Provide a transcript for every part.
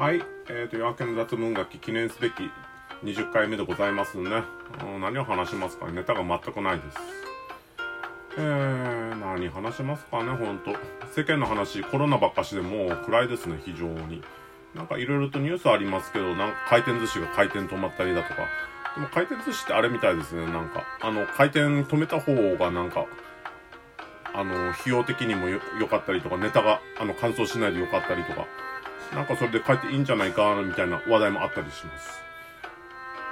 はい、えーと、夜明けの雑文学記念すべき20回目でございますね。うん何を話しますかネタが全くないです。えー、何話しますかね、ほんと。世間の話、コロナばっかしでもう暗いですね、非常に。なんかいろいろとニュースありますけど、なんか回転寿司が回転止まったりだとか。でも回転寿司ってあれみたいですね、なんか。あの、回転止めた方がなんか、あの、費用的にも良かったりとか、ネタが、あの、乾燥しないで良かったりとか。なんかそれで帰っていいんじゃないか、みたいな話題もあったりします。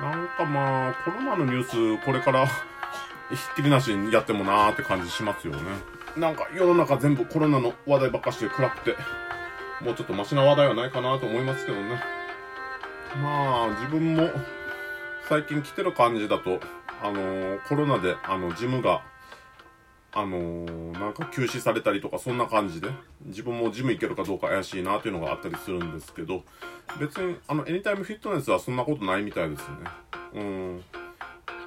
なんかまあ、コロナのニュース、これから、ひっきりなしにやってもなーって感じしますよね。なんか世の中全部コロナの話題ばっかしで暗くて、もうちょっとマシな話題はないかなと思いますけどね。まあ、自分も最近来てる感じだと、あのーコロナで、あの、ジムが、あのーなんか休止されたりとかそんな感じで自分もジム行けるかどうか怪しいなというのがあったりするんですけど別にあのエニタイムフィットネスはそんなことないみたいですね。うん。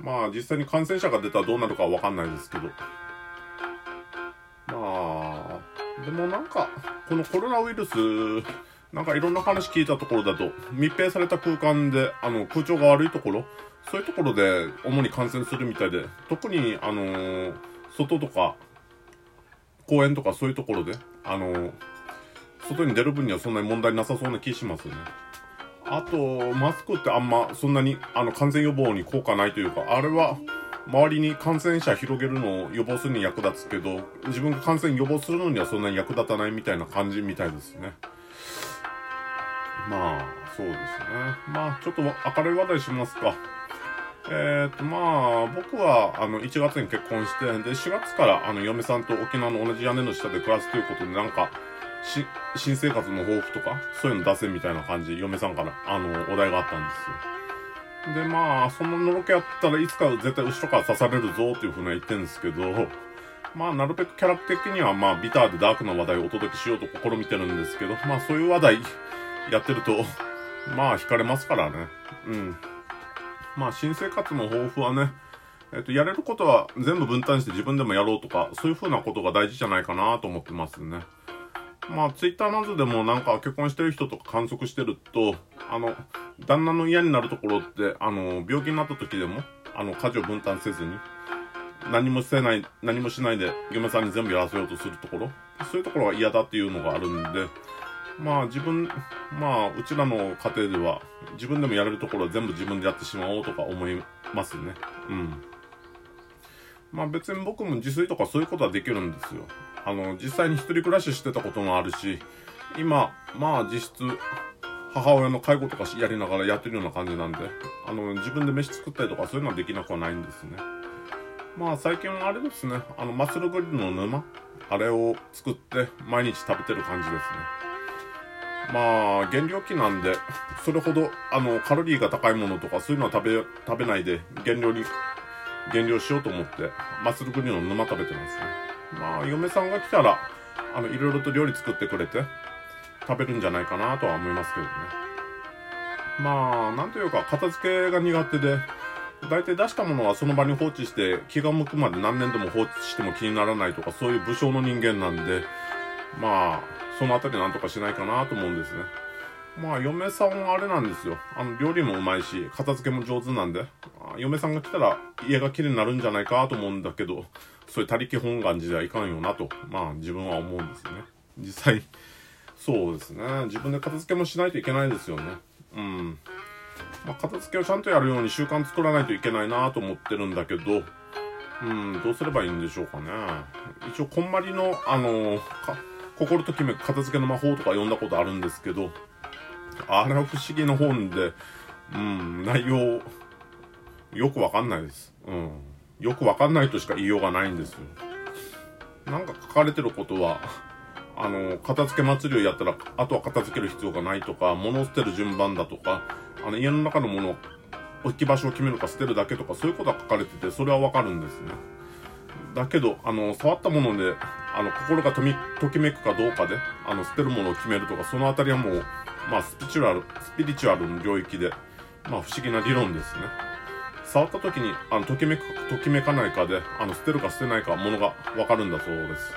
まあ実際に感染者が出たらどうなるかは分かんないですけど。まあでもなんかこのコロナウイルス なんかいろんな話聞いたところだと密閉された空間であの空調が悪いところそういうところで主に感染するみたいで特にあのー外とか公園とかそういうところであの外に出る分にはそんなに問題なさそうな気しますよね。あとマスクってあんまそんなにあの感染予防に効果ないというかあれは周りに感染者広げるのを予防するに役立つけど自分が感染予防するのにはそんなに役立たないみたいな感じみたいですね。まあそうですね。まあちょっと明るい話題しますか。えーと、まあ、僕は、あの、1月に結婚して、で、4月から、あの、嫁さんと沖縄の同じ屋根の下で暮らすということで、なんか、し、新生活の抱負とか、そういうの出せみたいな感じ、嫁さんから、あの、お題があったんですよ。で、まあ、そののろけやったらいつか絶対後ろから刺されるぞっていうふうには言ってるんですけど、まあ、なるべくキャラ的には、まあ、ビターでダークな話題をお届けしようと試みてるんですけど、まあ、そういう話題やってると、まあ、惹かれますからね。うん。まあ、新生活の抱負はね、えっと、やれることは全部分担して自分でもやろうとか、そういう風なことが大事じゃないかなと思ってますね。まあ、ツイッターなどでもなんか結婚してる人とか観測してると、あの、旦那の嫌になるところって、あの、病気になった時でも、あの、家事を分担せずに、何もしない、何もしないで嫁さんに全部やらせようとするところ、そういうところが嫌だっていうのがあるんで、まあ自分、まあうちらの家庭では自分でもやれるところは全部自分でやってしまおうとか思いますね。うん。まあ別に僕も自炊とかそういうことはできるんですよ。あの、実際に一人暮らししてたこともあるし、今、まあ実質、母親の介護とかやりながらやってるような感じなんで、あの、自分で飯作ったりとかそういうのはできなくはないんですね。まあ最近はあれですね、あの、マッスルグリルの沼あれを作って毎日食べてる感じですね。まあ、減量期なんで、それほど、あの、カロリーが高いものとか、そういうのは食べ、食べないで、減量に、減量しようと思って、マッスルグリルの沼食べてますね。まあ、嫁さんが来たら、あの、いろいろと料理作ってくれて、食べるんじゃないかなとは思いますけどね。まあ、なんというか、片付けが苦手で、大体出したものはその場に放置して、気が向くまで何年でも放置しても気にならないとか、そういう武将の人間なんで、まあ、そのあたりなんとかしないかなと思うんですね。まあ、嫁さんはあれなんですよ。あの、料理もうまいし、片付けも上手なんで、あ嫁さんが来たら家が綺麗になるんじゃないかと思うんだけど、そういう他力本願寺ではいかんよなと、まあ自分は思うんですよね。実際、そうですね。自分で片付けもしないといけないですよね。うん。まあ、片付けをちゃんとやるように習慣作らないといけないなと思ってるんだけど、うん、どうすればいいんでしょうかね。一応、こんまりの、あのか心ときめく片付けの魔法とか読んだことあるんですけど、あれは不思議な本で、うん、内容、よくわかんないです。うん。よくわかんないとしか言いようがないんですよ。なんか書かれてることは、あの、片付け祭りをやったら、あとは片付ける必要がないとか、物を捨てる順番だとか、あの、家の中のものを、置き場所を決めるか捨てるだけとか、そういうことが書かれてて、それはわかるんですね。だけど、あの、触ったもので、あの、心がとみ、ときめくかどうかで、あの、捨てるものを決めるとか、そのあたりはもう、まあ、スピリチュアル、スピリチュアルの領域で、まあ、不思議な理論ですね。触った時に、あの、ときめくか、ときめかないかで、あの、捨てるか捨てないか、ものがわかるんだそうです。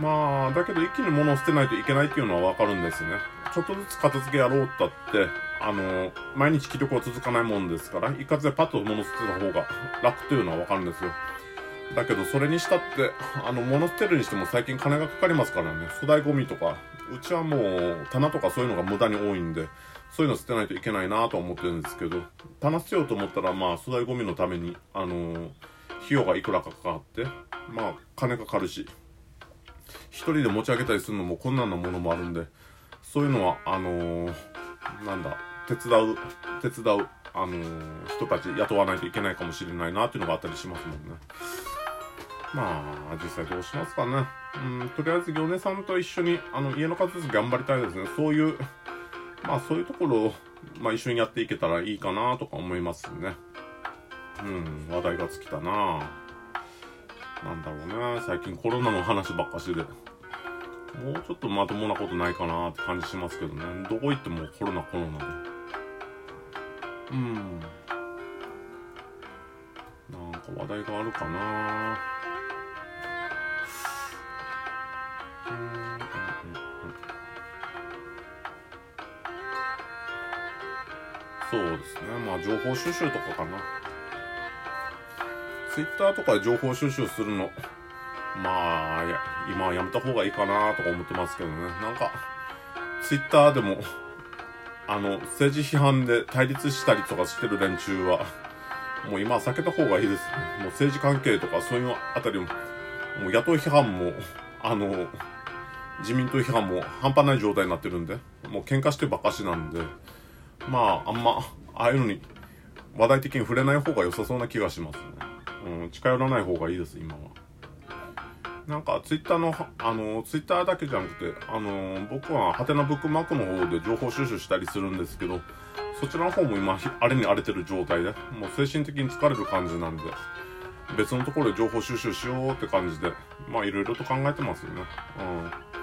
まあ、だけど一気に物を捨てないといけないっていうのはわかるんですね。ちょっとずつ片付けやろうったって、あの、毎日気力は続かないもんですから、一括でパッと物を捨てた方が楽というのはわかるんですよ。だけど、それにしたって、あの、物捨てるにしても最近金がかかりますからね。粗大ゴミとか、うちはもう、棚とかそういうのが無駄に多いんで、そういうの捨てないといけないなと思ってるんですけど、棚捨てようと思ったら、まあ、粗大ゴミのために、あのー、費用がいくらかかって、まあ、金かかるし、一人で持ち上げたりするのも困難なものもあるんで、そういうのは、あのー、なんだ、手伝う、手伝う、あのー、人たち雇わないといけないかもしれないなっていうのがあったりしますもんね。まあ、実際どうしますかね。うん、とりあえず、行根さんと一緒に、あの、家の片付け頑張りたいですね。そういう、まあ、そういうところを、まあ、一緒にやっていけたらいいかなとか思いますね。うん、話題が尽きたななんだろうね。最近コロナの話ばっかしで。もうちょっとまともなことないかなって感じしますけどね。どこ行ってもコロナコロナで。うん。なんか話題があるかなそうですね。まあ情報収集とかかな。ツイッターとかで情報収集するの、まあ、や今はやめた方がいいかなとか思ってますけどね。なんか、ツイッターでも、あの、政治批判で対立したりとかしてる連中は、もう今は避けた方がいいですね。もう政治関係とかそういうあたりも、もう野党批判も、あの、自民党批判も半端ない状態になってるんで、もう喧嘩してばかしなんで、まあ、あんま、ああいうのに話題的に触れない方が良さそうな気がしますね。うん、近寄らない方がいいです、今は。なんか、ツイッターの、あの、ツイッターだけじゃなくて、あの、僕は、ハテナブックマークの方で情報収集したりするんですけど、そちらの方も今、あれに荒れてる状態で、もう精神的に疲れる感じなんで、別のところで情報収集しようって感じで、まあ、いろいろと考えてますよね。うん。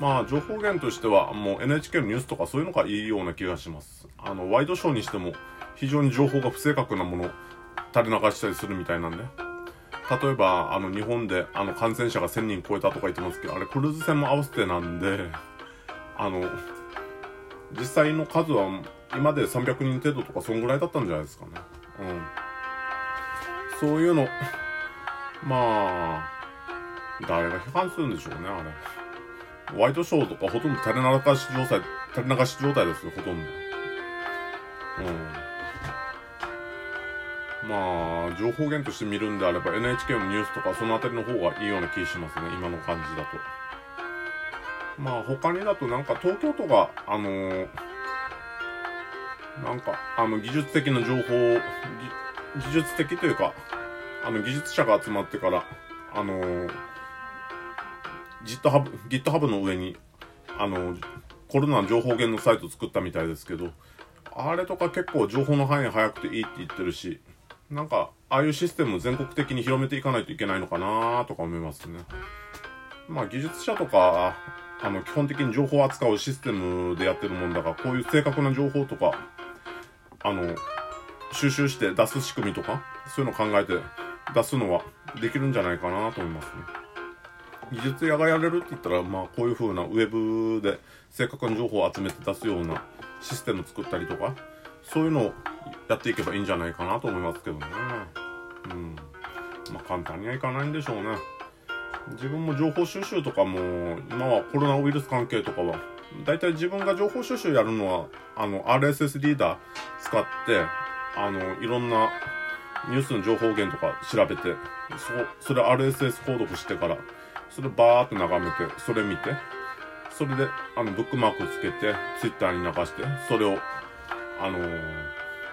まあ、情報源としては、もう NHK のニュースとかそういうのがいいような気がします。あの、ワイドショーにしても、非常に情報が不正確なもの、垂れ流したりするみたいなんで。例えば、あの、日本で、あの、感染者が1000人超えたとか言ってますけど、あれ、クルーズ船も合わせてなんで、あの、実際の数は、今で300人程度とか、そんぐらいだったんじゃないですかね。うん。そういうの、まあ、誰が批判するんでしょうね、あれ。ワイドショーとかほとんど垂れ流し状態、垂れ流し状態ですよ、ほとんど。うん。まあ、情報源として見るんであれば NHK のニュースとかそのあたりの方がいいような気しますね、今の感じだと。まあ、他にだとなんか東京都が、あのー、なんか、あの、技術的な情報、技術的というか、あの、技術者が集まってから、あのー、GitHub、GitHub の上に、あの、コロナ情報源のサイト作ったみたいですけど、あれとか結構情報の範囲早くていいって言ってるし、なんか、ああいうシステム全国的に広めていかないといけないのかなとか思いますね。まあ、技術者とか、あの、基本的に情報を扱うシステムでやってるもんだから、こういう正確な情報とか、あの、収集して出す仕組みとか、そういうの考えて出すのはできるんじゃないかなと思いますね。技術屋がやれるって言ったら、まあ、こういう風なウェブで正確な情報を集めて出すようなシステム作ったりとか、そういうのをやっていけばいいんじゃないかなと思いますけどね。うん。まあ簡単にはいかないんでしょうね。自分も情報収集とかも、今はコロナウイルス関係とかは、だいたい自分が情報収集やるのは、あの、RSS リーダー使って、あの、いろんなニュースの情報源とか調べて、そ、それ RSS 購読してから、それバーって眺めて、それ見て、それで、あの、ブックマークつけて、Twitter に流して、それをあのー、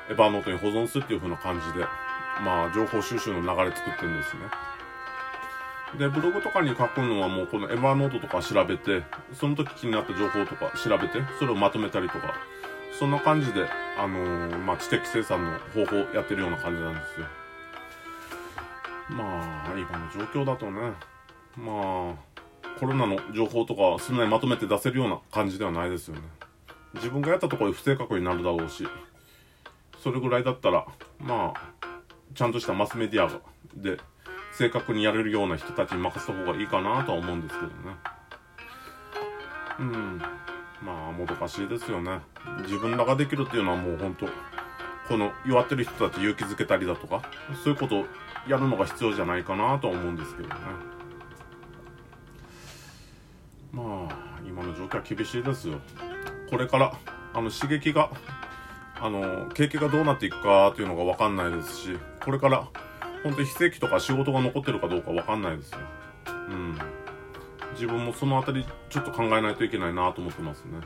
エヴァーノートに保存するっていう風な感じで、まあ、情報収集の流れ作ってるんですね。で、ブログとかに書くのはもうこのエヴァーノートとか調べて、その時気になった情報とか調べて、それをまとめたりとか、そんな感じで、あのー、まあ、知的生産の方法やってるような感じなんですよ。まあ、今の状況だとね、まあ、コロナの情報とかそんなにまとめて出せるような感じではないですよね。自分がやったところで不正確になるだろうし、それぐらいだったら、まあ、ちゃんとしたマスメディアで正確にやれるような人たちに任せた方がいいかなとは思うんですけどね。うん。まあ、もどかしいですよね。自分らができるっていうのはもう本当この弱ってる人たち勇気づけたりだとか、そういうことをやるのが必要じゃないかなとは思うんですけどね。まあ、今の状況は厳しいですよ。これから、あの、刺激が、あの、景気がどうなっていくかというのがわかんないですし、これから、本当に非正規とか仕事が残ってるかどうかわかんないですよ。うん。自分もそのあたりちょっと考えないといけないなと思ってますね。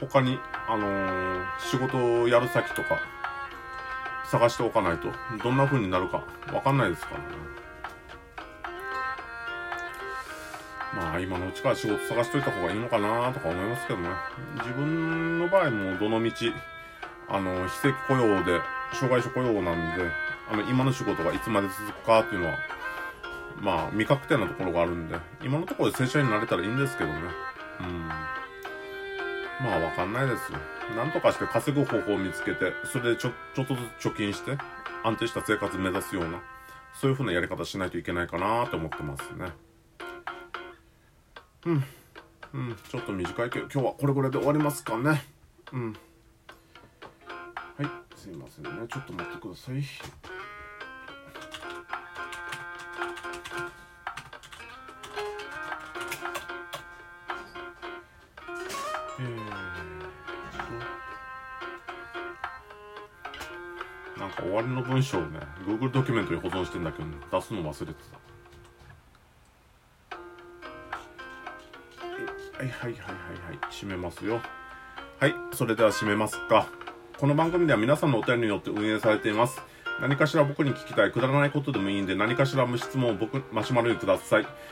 他に、あのー、仕事をやる先とか、探しておかないと、どんな風になるかわかんないですからね。まあ今のうちから仕事探しといた方がいいのかなとか思いますけどね。自分の場合もどの道、あの、非正規雇用で、障害者雇用なんで、あの、今の仕事がいつまで続くかっていうのは、まあ、未確定なところがあるんで、今のところで正社員になれたらいいんですけどね。うん。まあ、わかんないですよ。なんとかして稼ぐ方法を見つけて、それでちょ、ちょっとずつ貯金して、安定した生活目指すような、そういう風なやり方しないといけないかなと思ってますね。うん。うん、ちょっと短いけど、今日はこれぐらいで終わりますかね。うん。はい、すいませんね。ちょっと待ってください。えー、なんか終わりの文章をね、Google ドキュメントに保存してんだけど、ね、出すの忘れてた。はいはいはいはいはい。閉めますよ。はい。それでは閉めますか。この番組では皆さんのお便りによって運営されています。何かしら僕に聞きたい、くだらないことでもいいんで、何かしら無質問を僕、マシュマロにください。